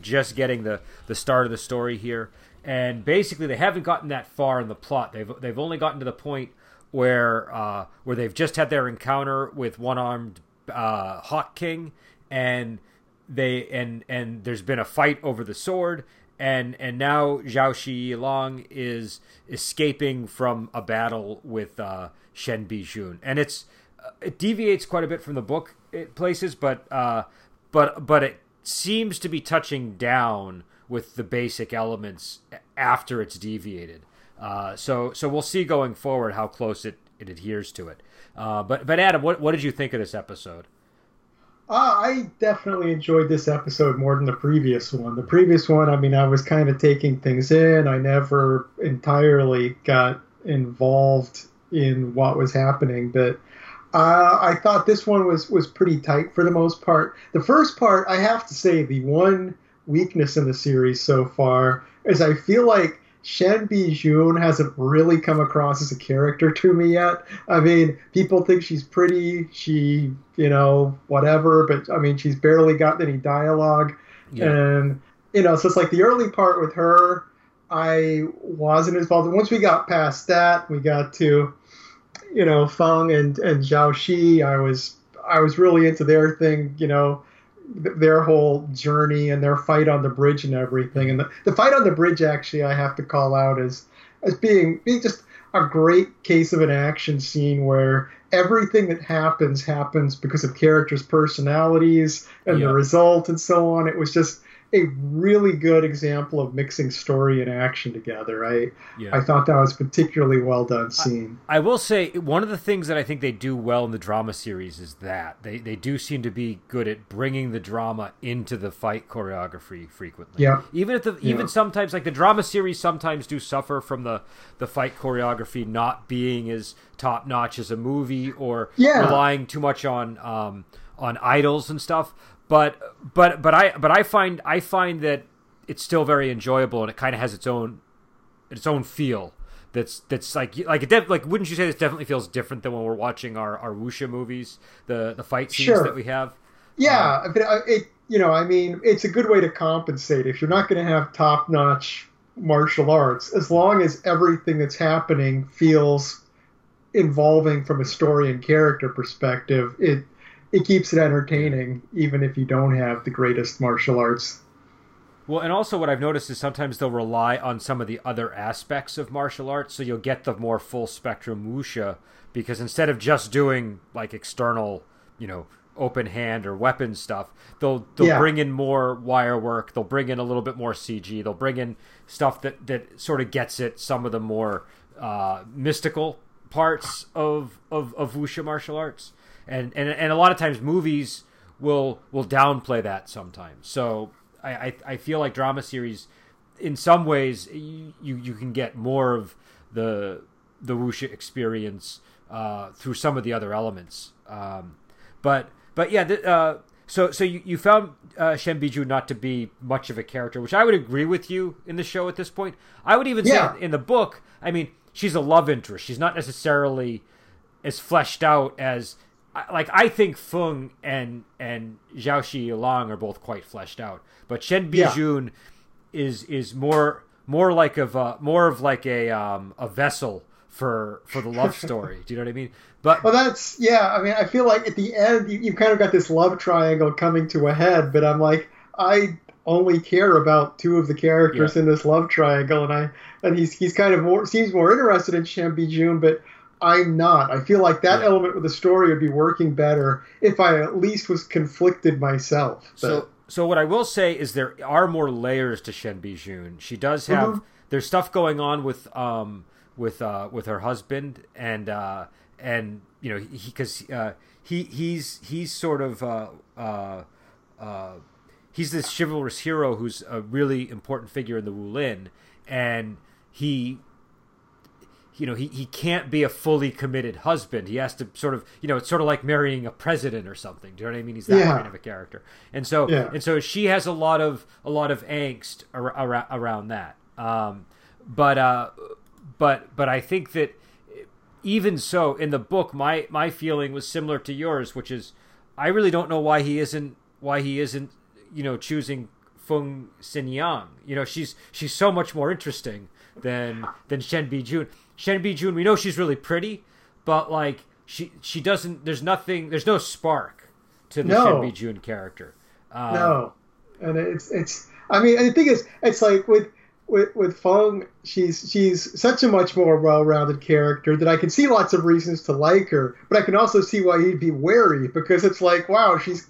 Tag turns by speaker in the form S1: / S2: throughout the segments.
S1: just getting the the start of the story here, and basically they haven't gotten that far in the plot. They've they've only gotten to the point where uh, where they've just had their encounter with one armed uh, Hawk King, and they and and there's been a fight over the sword, and and now Xiao Shi Long is escaping from a battle with uh, Shen Bijun, and it's it deviates quite a bit from the book places, but uh, but but it seems to be touching down with the basic elements after it's deviated. Uh, so so we'll see going forward how close it, it adheres to it. Uh, but but Adam, what what did you think of this episode?
S2: Uh, I definitely enjoyed this episode more than the previous one. The previous one, I mean, I was kind of taking things in. I never entirely got involved in what was happening, but uh, I thought this one was was pretty tight for the most part. The first part, I have to say, the one weakness in the series so far is I feel like Shen Bijun hasn't really come across as a character to me yet. I mean, people think she's pretty, she, you know, whatever, but I mean, she's barely got any dialogue. Yeah. And, you know, so it's like the early part with her, I wasn't involved. Once we got past that, we got to, you know, Feng and, and Xiao Shi, I was, I was really into their thing, you know, their whole journey and their fight on the bridge and everything. And the, the fight on the bridge, actually, I have to call out as as being being just a great case of an action scene where everything that happens happens because of characters' personalities and the result and so on. It was just a really good example of mixing story and action together. I yeah. I thought that was particularly well done scene.
S1: I, I, will say one of the things that I think they do well in the drama series is that they they do seem to be good at bringing the drama into the fight choreography frequently.
S2: Yeah.
S1: Even if the yeah. even sometimes like the drama series sometimes do suffer from the the fight choreography not being as top notch as a movie or yeah. relying too much on um on idols and stuff but but but I but I find I find that it's still very enjoyable and it kind of has its own its own feel. That's that's like like it def- like wouldn't you say this definitely feels different than when we're watching our our wuxia movies the the fight scenes sure. that we have.
S2: Yeah, um, but uh, it you know I mean it's a good way to compensate if you're not going to have top notch martial arts as long as everything that's happening feels involving from a story and character perspective it it keeps it entertaining, even if you don't have the greatest martial arts.
S1: Well, and also what I've noticed is sometimes they'll rely on some of the other aspects of martial arts, so you'll get the more full spectrum wuxia because instead of just doing like external, you know, open hand or weapon stuff, they'll they'll yeah. bring in more wire work. They'll bring in a little bit more CG. They'll bring in stuff that that sort of gets at some of the more uh, mystical parts of of of wuxia martial arts and and and a lot of times movies will will downplay that sometimes. So I I, I feel like drama series, in some ways, you you can get more of the the wuxia experience uh, through some of the other elements. Um, but but yeah, the, uh, so so you, you found uh, Shen Bijun not to be much of a character, which I would agree with you in the show at this point. I would even yeah. say in the book, I mean, she's a love interest. She's not necessarily as fleshed out as like I think Feng and and Xiao Shi Long are both quite fleshed out, but Shen Bijun yeah. is is more more like of a, more of like a um, a vessel for for the love story. Do you know what I mean?
S2: But well, that's yeah. I mean, I feel like at the end you, you kind of got this love triangle coming to a head, but I'm like I only care about two of the characters yeah. in this love triangle, and I and he's he's kind of more seems more interested in Shen Bijun, but I'm not. I feel like that yeah. element with the story would be working better if I at least was conflicted myself.
S1: But. So, so what I will say is there are more layers to Shen Bijun. She does have mm-hmm. there's stuff going on with um with uh with her husband and uh and you know he because uh, he he's he's sort of uh uh uh he's this chivalrous hero who's a really important figure in the Wulin and he you know, he, he can't be a fully committed husband. He has to sort of, you know, it's sort of like marrying a president or something. Do you know what I mean? He's that yeah. kind of a character. And so, yeah. and so she has a lot of, a lot of angst ar- around that. Um, but, uh, but, but I think that even so in the book, my, my feeling was similar to yours, which is I really don't know why he isn't, why he isn't, you know, choosing Feng Siniang. You know, she's she's so much more interesting than than Shen Bi Jun. Shen Bi Jun, we know she's really pretty, but like she she doesn't. There's nothing. There's no spark to the
S2: No.
S1: Shen Bi Jun character. Um,
S2: No, and it's it's. I mean, and the thing is, it's like with with with Feng, she's she's such a much more well-rounded character that I can see lots of reasons to like her, but I can also see why you'd be wary because it's like, wow, she's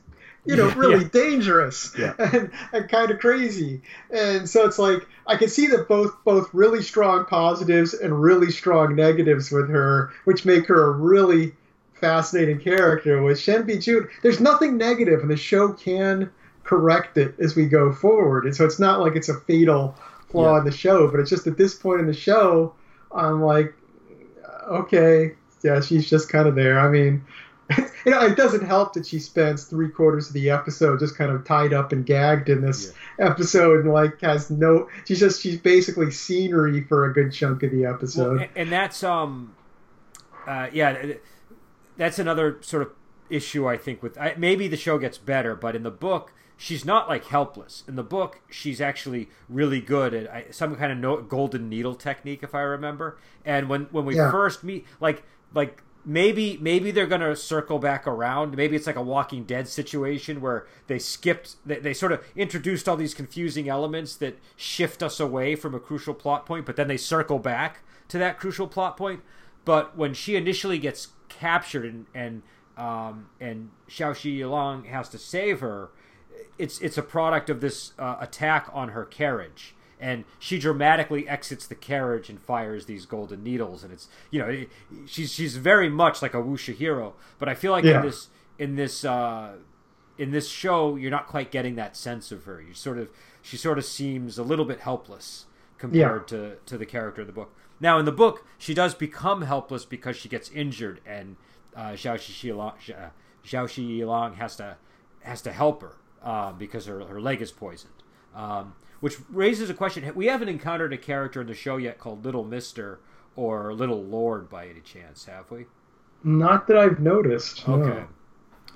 S2: you know really
S1: yeah.
S2: dangerous
S1: Yeah.
S2: and, and kind of crazy, and so it's like I can see that both both really strong positives and really strong negatives with her, which make her a really fascinating character with Shen Bi Jun. There's nothing negative, and the show can correct it as we go forward. And so it's not like it's a fatal flaw
S1: Yeah.
S2: in the show, but it's just at this point in the show, I'm like, okay, yeah, she's just kind of there. I mean, you know, it doesn't help that she spends three quarters of the episode just kind of tied up and gagged in this episode and like has no. She's just she's basically scenery for a good chunk of the episode.
S1: Well, and, and that's um, uh, yeah, that's another sort of issue I think with I, maybe the show gets better, but in the book she's not like helpless. In the book, she's actually really good at I, some kind of no, golden needle technique, if I remember. And when when we
S2: Yeah.
S1: first meet, like like maybe maybe they're gonna circle back around. Maybe it's like a Walking Dead situation where they skipped, they, they sort of introduced all these confusing elements that shift us away from a crucial plot point, but then they circle back to that crucial plot point. But when she initially gets captured and and um, and Xiao Shi Long has to save her, it's it's a product of this uh, attack on her carriage and she dramatically exits the carriage and fires these golden needles and it's you know it, she's she's very much like a wuxia hero but i feel like
S2: Yeah.
S1: in this in this uh in this show you're not quite getting that sense of her you sort of she sort of seems a little bit helpless compared to to the character of the book now in the book she does become helpless because she gets injured and uh Xiao Shi Long, uh, Xiao Shi Long has to has to help her um, because her, her leg is poisoned. Um, which raises a question: We haven't encountered a character in the show yet called Little Mister or Little Lord by any chance, have we?
S2: Not that I've noticed. no.
S1: Okay.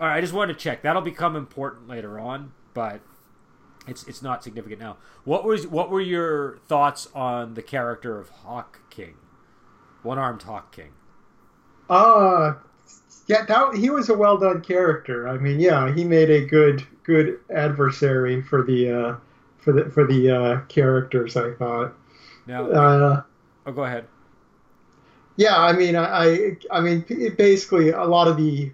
S1: All right. I just wanted to check. That'll become important later on, but it's it's not significant now. What was what were your thoughts on the character of Hawk King, one armed Hawk King?
S2: Uh yeah, that he was a well done character. I mean, yeah, he made a good good adversary for the uh, for the for the uh, characters. I thought.
S1: Now,
S2: Uh,
S1: oh, go ahead.
S2: yeah, I mean, I I, I mean, basically a lot of the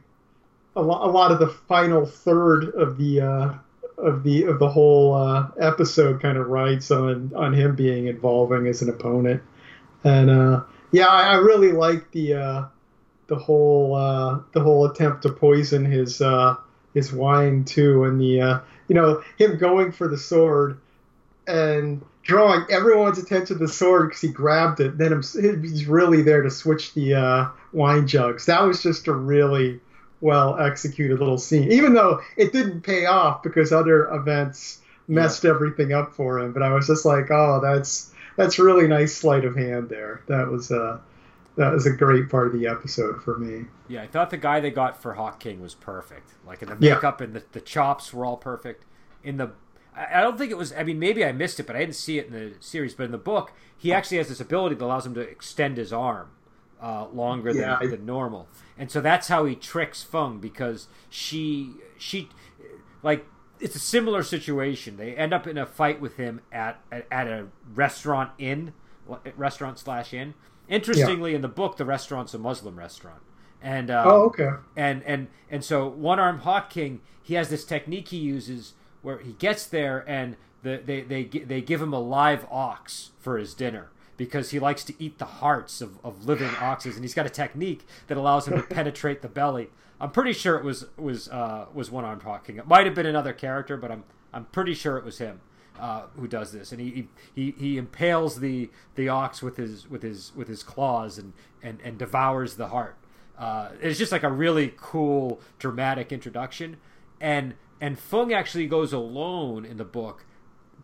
S2: a, lo- a lot of the final third of the uh, of the of the whole uh, episode kind of rides on on him being involving as an opponent, and uh, yeah, I, I really like the uh, the whole uh, the whole attempt to poison his uh, his wine too, and the uh, you know him going for the sword and drawing everyone's attention to the sword because he grabbed it. Then he's really there to switch the uh, wine jugs. That was just a really well executed little scene, even though it didn't pay off because other events messed everything up for him. But I was just like, oh, that's that's really nice sleight of hand there. That was uh, that was a great part of the episode for me.
S1: Yeah, I thought the guy they got for Hawk King was perfect. Like in the
S2: Yeah.
S1: makeup and the, the chops were all perfect. In the, I don't think it was. I mean, maybe I missed it, but I didn't see it in the series. But in the book, he actually has this ability that allows him to extend his arm uh, longer
S2: Yeah, I-
S1: than, than normal, and so that's how he tricks Feng because she she like it's a similar situation. They end up in a fight with him at at, at a restaurant inn, restaurant slash inn. Interestingly, in the book, the restaurant's a Muslim restaurant, and um,
S2: Oh, okay.
S1: and and and so one arm hawk king he has this technique he uses where he gets there and the, they they they give him a live ox for his dinner because he likes to eat the hearts of, of living oxes. And he's got a technique that allows him to penetrate the belly. I'm pretty sure it was was uh, was one armed hawk king. It might have been another character but i'm i'm pretty sure it was him uh, who does this, and he, he he impales the the ox with his with his with his claws and and, and devours the heart. Uh, it's just like a really cool dramatic introduction, and and Feng actually goes alone in the book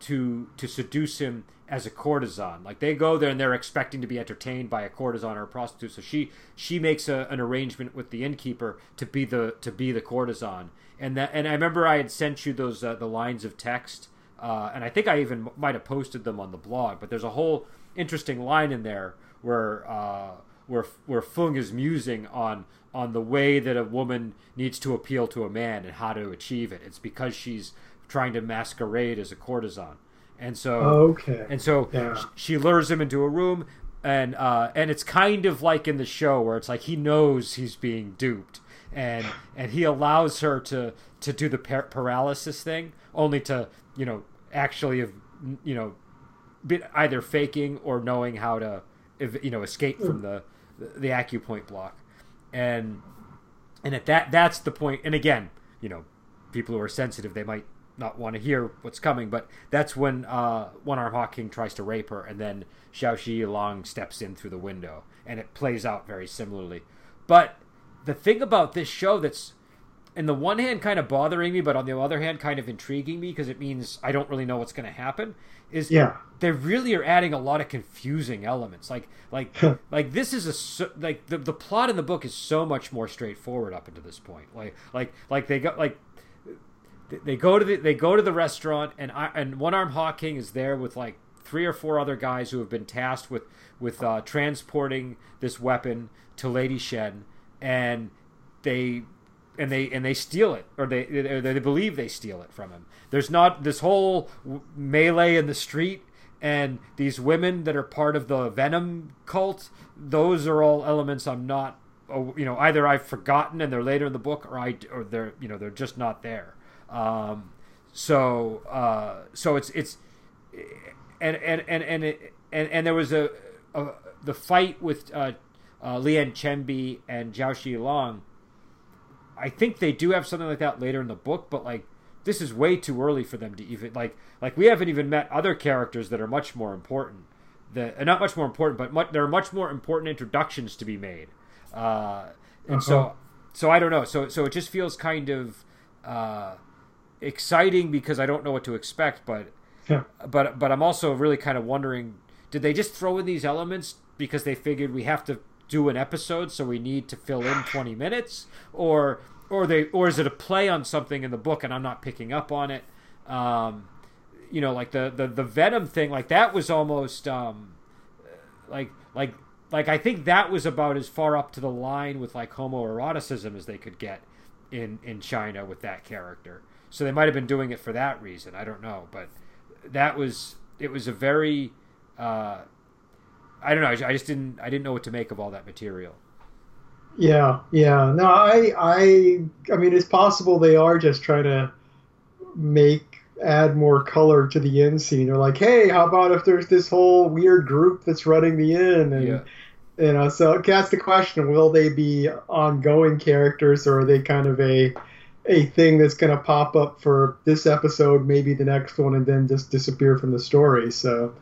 S1: to to seduce him as a courtesan. Like they go there and they're expecting to be entertained by a courtesan or a prostitute. So she she makes a, an arrangement with the innkeeper to be the to be the courtesan. And that and I remember I had sent you those uh, the lines of text uh, and I think I even might have posted them on the blog. But there's a whole interesting line in there where uh, where where Feng is musing on on the way that a woman needs to appeal to a man and how to achieve it. It's because she's trying to masquerade as a courtesan, and so
S2: okay,
S1: and so
S2: yeah.
S1: she lures him into a room. And uh, and it's kind of like in the show where it's like he knows he's being duped, and and he allows her to to do the par- paralysis thing, only to you know actually have you know been either faking or knowing how to you know escape from the the acupoint block, and and at that that's the point. And again, you know, people who are sensitive they might not want to hear what's coming, but that's when uh, One Arm Hawk King tries to rape her, and then Xiao Shi Long steps in through the window, and it plays out very similarly. But the thing about this show that's in the one hand kind of bothering me, but on the other hand kind of intriguing me because it means I don't really know what's going to happen. Is
S2: yeah,
S1: they really are adding a lot of confusing elements. Like like like this is a like the the plot in the book is so much more straightforward up until this point. Like like like they go like they go to the they go to the restaurant and I, and one arm Hawk King is there with like three or four other guys who have been tasked with with uh, transporting this weapon to Lady Shen and they and they and they steal it or they they believe they steal it from him. There's not this whole melee in the street and these women that are part of the Venom cult. Those are all elements I'm not you know either I've forgotten and they're later in the book or I or they're you know they're just not there. Um, so uh, so it's it's and and and and it, and, and there was a, a the fight with uh, uh, Lian Chengbi and Shi Long I think they do have something like that later in the book, but like this is way too early for them to even like like we haven't even met other characters that are much more important. That uh, not much more important, but much, there are much more important introductions to be made. Uh, and uh-huh. so so I don't know. So so it just feels kind of uh, exciting because I don't know what to expect, but yeah. but but I'm also really kind of wondering did they just throw in these elements because they figured we have to do an episode, so we need to fill in 20 minutes, or or they or is it a play on something in the book and I'm not picking up on it? Um, you know, like the, the the Venom thing, like that was almost um, like like like I think that was about as far up to the line with like homoeroticism as they could get in in China with that character. So they might have been doing it for that reason. I don't know, but that was it was a very uh, I don't know. I just didn't. I didn't know what to make of all that material.
S2: Yeah, yeah. No, I, I, I mean, it's possible they are just trying to make add more color to the inn scene. They're like, hey, how about if there's this whole weird group that's running the inn, and yeah. you know, so that's the question: Will they be ongoing characters, or are they kind of a a thing that's going to pop up for this episode, maybe the next one, and then just disappear from the story? So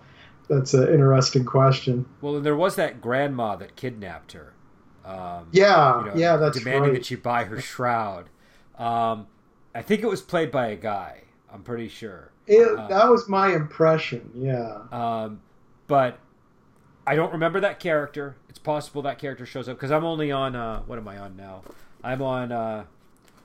S2: that's an interesting question.
S1: Well, there was that grandma that kidnapped her. Um,
S2: yeah, you know, yeah, that's
S1: demanding
S2: right.
S1: that she buy her shroud. Um, I think it was played by a guy. I'm pretty sure.
S2: It, uh, that was my impression. Yeah.
S1: Um, but I don't remember that character. It's possible that character shows up because I'm only on. Uh, what am I on now? I'm on uh,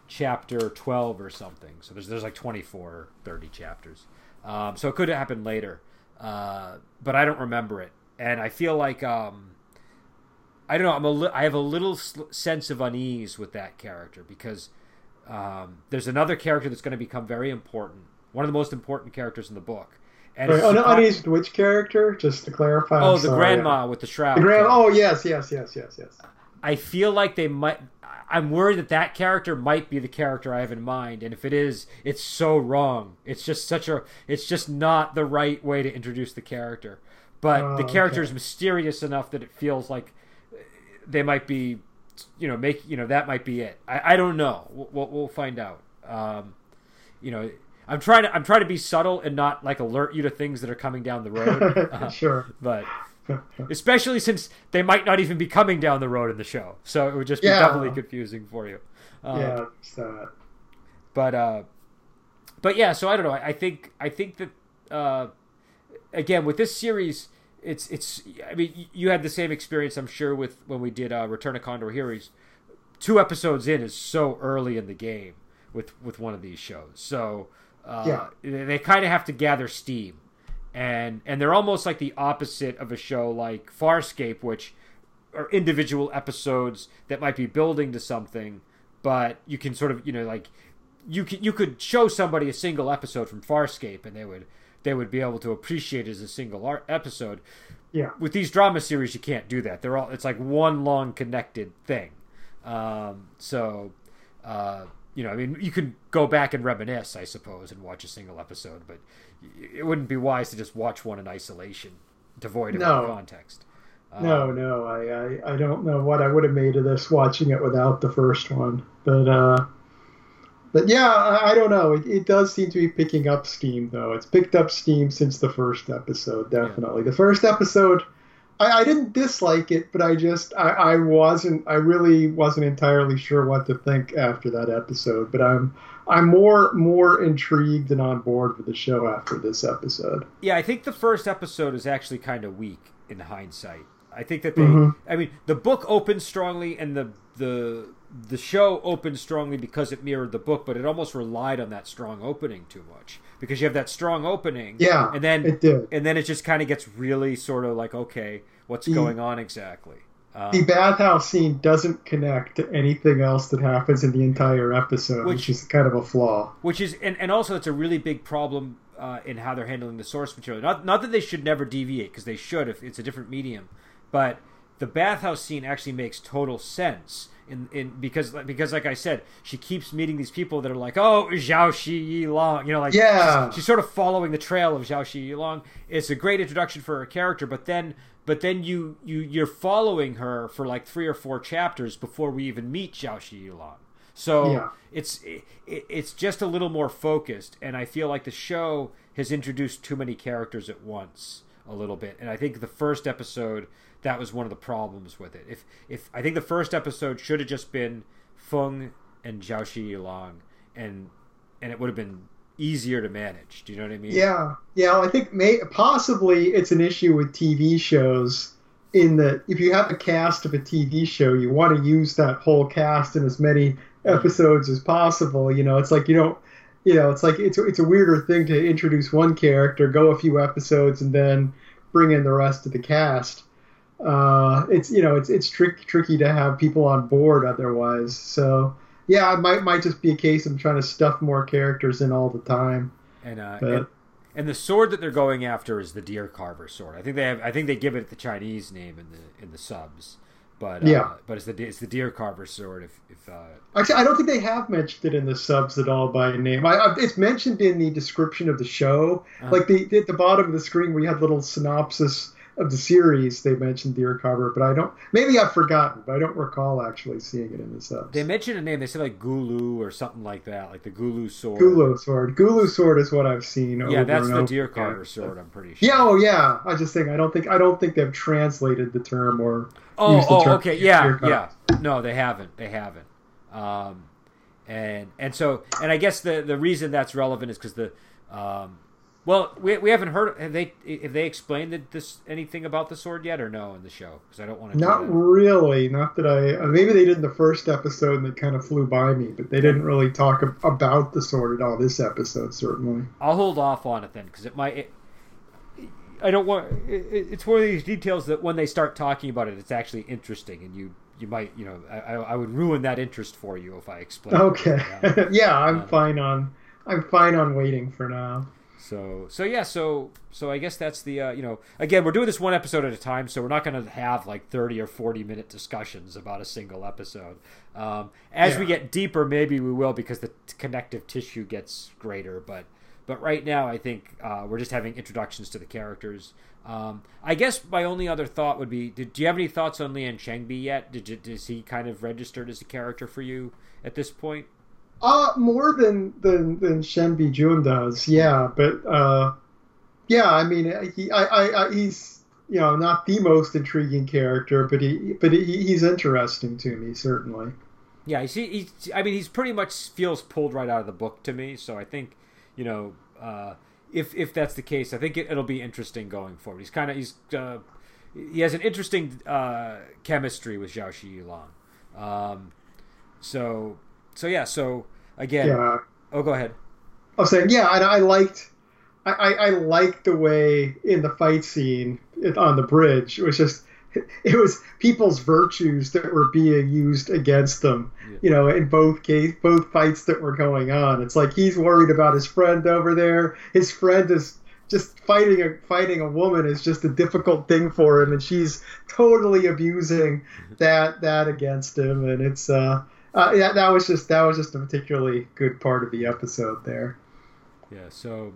S1: chapter 12 or something. So there's there's like 24 or 30 chapters. Um, so it could happen later. Uh, but I don't remember it, and I feel like um, I don't know. I'm a li- I have a little sl- sense of unease with that character because um, there's another character that's going to become very important, one of the most important characters in the book.
S2: And right. oh, unease with which character? Just to clarify.
S1: Oh, I'm the sorry, grandma with the shroud.
S2: The grandma. Oh, yes, yes, yes, yes, yes.
S1: I feel like they might. I'm worried that that character might be the character I have in mind, and if it is, it's so wrong. It's just such a. It's just not the right way to introduce the character. But oh, the character okay. is mysterious enough that it feels like they might be, you know, make you know that might be it. I, I don't know. We'll, we'll find out. Um, you know, I'm trying to I'm trying to be subtle and not like alert you to things that are coming down the road.
S2: Uh, sure,
S1: but especially since they might not even be coming down the road in the show, so it would just be yeah. doubly confusing for you.
S2: Um, yeah, sad.
S1: But uh, but yeah, so I don't know. I, I think I think that uh, again with this series, it's it's. I mean, you had the same experience, I'm sure, with when we did uh, Return of Condor Heroes. Two episodes in is so early in the game with with one of these shows. So uh,
S2: Yeah.
S1: they, they kind of have to gather steam, and and they're almost like the opposite of a show like Farscape, which are individual episodes that might be building to something, but you can sort of you know like you can you could show somebody a single episode from Farscape and they would they would be able to appreciate it as a single episode.
S2: Yeah.
S1: With these drama series, you can't do that. They're all it's like one long connected thing. Um, so, uh, you know, I mean, you can go back and reminisce, I suppose, and watch a single episode, but it wouldn't be wise to just watch one in isolation, devoid of
S2: No.
S1: context. Um,
S2: No, no, I, I, I don't know what I would have made of this watching it without the first one, but uh, but yeah, I, I don't know. It, it does seem to be picking up steam, though. It's picked up steam since the first episode, definitely. The first episode, I, I didn't dislike it, but I just I, I wasn't I really wasn't entirely sure what to think after that episode. But I'm I'm more more intrigued and on board with the show after this episode.
S1: Yeah, I think the first episode is actually kind of weak in hindsight. I think that they,
S2: Mhm.
S1: I mean, the book opens strongly and the the the show opened strongly because it mirrored the book, but it almost relied on that strong opening too much because you have that strong opening,
S2: Yeah,
S1: and then
S2: it did.
S1: and then it just kind of gets really sort of like, okay, what's going on exactly? Um,
S2: the bathhouse scene doesn't connect to anything else that happens in the entire episode, which,
S1: Which-
S2: is kind of a flaw.
S1: which is and, and also it's a really big problem uh, in how they're handling the source material. Not not that they should never deviate because they should if it's a different medium, but the bathhouse scene actually makes total sense in in because because like I said, she keeps meeting these people that are like, oh Xiao Shi Yi Long, you know, like
S2: Yeah.
S1: she's, she's sort of following the trail of Xiao Shi Yi Long. It's a great introduction for her character, but then. But then you, you you're following her for like three or four chapters before we even meet Xiao Shi So
S2: Yeah.
S1: it's it, it's just a little more focused, and I feel like the show has introduced too many characters at once a little bit, and I think the first episode that was one of the problems with it. If if I think the first episode should have just been Feng and Xiao Shi and and it would have been easier to manage. Do you know what I mean?
S2: Yeah, yeah. I think may possibly it's an issue with TV shows in that if you have a cast of a TV show, you want to use that whole cast in as many episodes as possible. You know, it's like you don't. You know, it's like it's it's a weirder thing to introduce one character, go a few episodes, and then bring in the rest of the cast. Uh, it's you know it's it's trick, tricky to have people on board otherwise. So yeah, it might might just be a case of trying to stuff more characters in all the time.
S1: And uh,
S2: But-
S1: and, and the sword that they're going after is the deer carver sword. I think they have. I think they give it the Chinese name in the in the subs, but uh,
S2: Yeah.
S1: but it's the it's the deer carver sword. If if uh,
S2: Actually, I don't think they have mentioned it in the subs at all by name. I, I, it's mentioned in the description of the show,
S1: Uh-huh.
S2: like the at the bottom of the screen where you had little synopsis of the series. They mentioned Deer Carver, but I don't. Maybe I've forgotten, but I don't recall actually seeing it in the subs.
S1: they mentioned a name, they said like Gulu or something like that, like the Gulu sword.
S2: Gulu sword. Gulu sword is what I've seen.
S1: Yeah,
S2: over
S1: that's
S2: and
S1: the
S2: over
S1: deer carver sword. I'm pretty sure.
S2: Yeah, oh yeah. I just think I don't think I don't think they've translated the term or
S1: Oh,
S2: used the
S1: oh,
S2: term
S1: okay, yeah, yeah. No, they haven't. They haven't. Um, and and so and I guess the the reason that's relevant is because the um, well, we, we haven't heard have they have they explained that this anything about the sword yet or no in the show because I don't want to
S2: Not really. Not that I. uh, Maybe they did in the first episode and it kind of flew by me, but they didn't really talk about the sword at all. This episode, certainly.
S1: I'll hold off on it then because it might. It, I don't want. It, it's one of these details that when they start talking about it, it's actually interesting, and you you might you know I, I would ruin that interest for you if I explain.
S2: Okay.
S1: Yeah.
S2: yeah, I'm
S1: Um,
S2: fine on. I'm fine on waiting for now.
S1: So so yeah so so I guess that's the uh, you know again we're doing this one episode at a time so we're not going to have like thirty or forty minute discussions about a single episode. Um, as we get deeper, maybe we will because the t- connective tissue gets greater. But but right now I think uh, we're just having introductions to the characters. Um, I guess my only other thought would be: did, Do you have any thoughts on Lian Chengbi yet? Did you, is he kind of registered as a character for you at this point?
S2: Uh, more than than than Shenbi Jun does, yeah. But uh, yeah, I mean, he, I, I, I, he's you know not the most intriguing character, but he, but he, he's interesting to me certainly.
S1: Yeah, he's, he's, I mean, he's pretty much feels pulled right out of the book to me. So I think, you know, uh, if if that's the case, I think it, it'll be interesting going forward. He's kind of he's uh, he has an interesting uh, chemistry with Xiao Shi Long. Um, so so yeah, so again,
S2: Yeah.
S1: oh, go ahead.
S2: I was saying, yeah, and I liked, I, I, I liked the way in the fight scene on the bridge. It was just, it was people's virtues that were being used against them. Yeah. You know, in both case, both fights that were going on. It's like he's worried about his friend over there. His friend is just fighting a fighting a woman is just a difficult thing for him, and she's totally abusing that that against him, and it's uh, uh yeah that was just that was just a particularly good part of the episode there.
S1: Yeah. So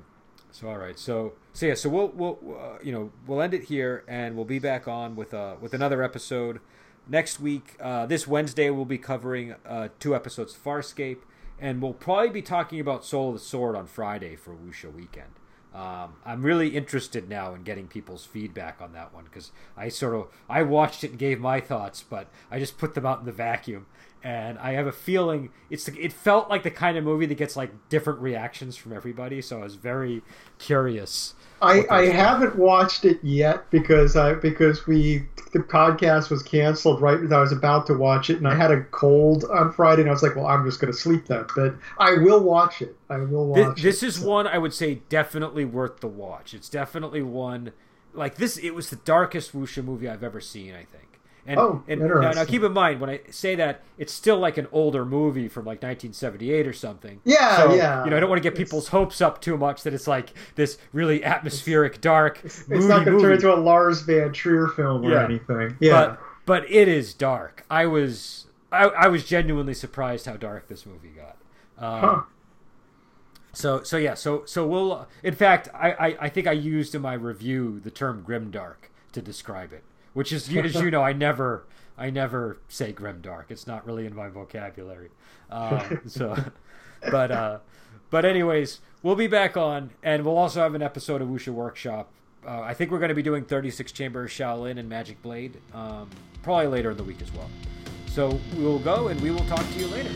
S1: so all right. So so yeah. So we'll we'll uh, you know we'll end it here, and we'll be back on with uh with another episode next week. Uh, this Wednesday we'll be covering uh, two episodes of Farscape, and we'll probably be talking about Soul of the Sword on Friday for Wuxia Weekend. Um, I'm really interested now in getting people's feedback on that one because I sort of I watched it and gave my thoughts, but I just put them out in the vacuum, and I have a feeling it's it felt like the kind of movie that gets like different reactions from everybody. So I was very curious
S2: I, I haven't watched it yet because I because we the podcast was canceled right as I was about to watch it and I had a cold on Friday and I was like, well, I'm just going to sleep then. But I will watch it. I will watch.
S1: This, this
S2: it,
S1: is so. one I would say definitely worth the watch. It's definitely one like this. It was the darkest wuxia movie I've ever seen. I think. And,
S2: oh,
S1: and now, now, keep in mind when I say that it's still like an older movie from like 1978 or something.
S2: Yeah,
S1: so,
S2: yeah.
S1: You know, I don't want to get people's hopes up too much that it's like this really atmospheric, dark.
S2: It's, it's not going to turn into a Lars von Trier film or yeah. anything. Yeah,
S1: but, but it is dark. I was I, I was genuinely surprised how dark this movie got. Um, huh. So so yeah so so we'll in fact I, I I think I used in my review the term grimdark to describe it which is as you know I never I never say grim dark. It's not really in my vocabulary. Um, so, but uh, but anyways, we'll be back on, and we'll also have an episode of Wuxia Workshop. Uh, I think we're going to be doing 36 Chamber Shaolin and Magic Blade, um, probably later in the week as well. So we will go, and we will talk to you later.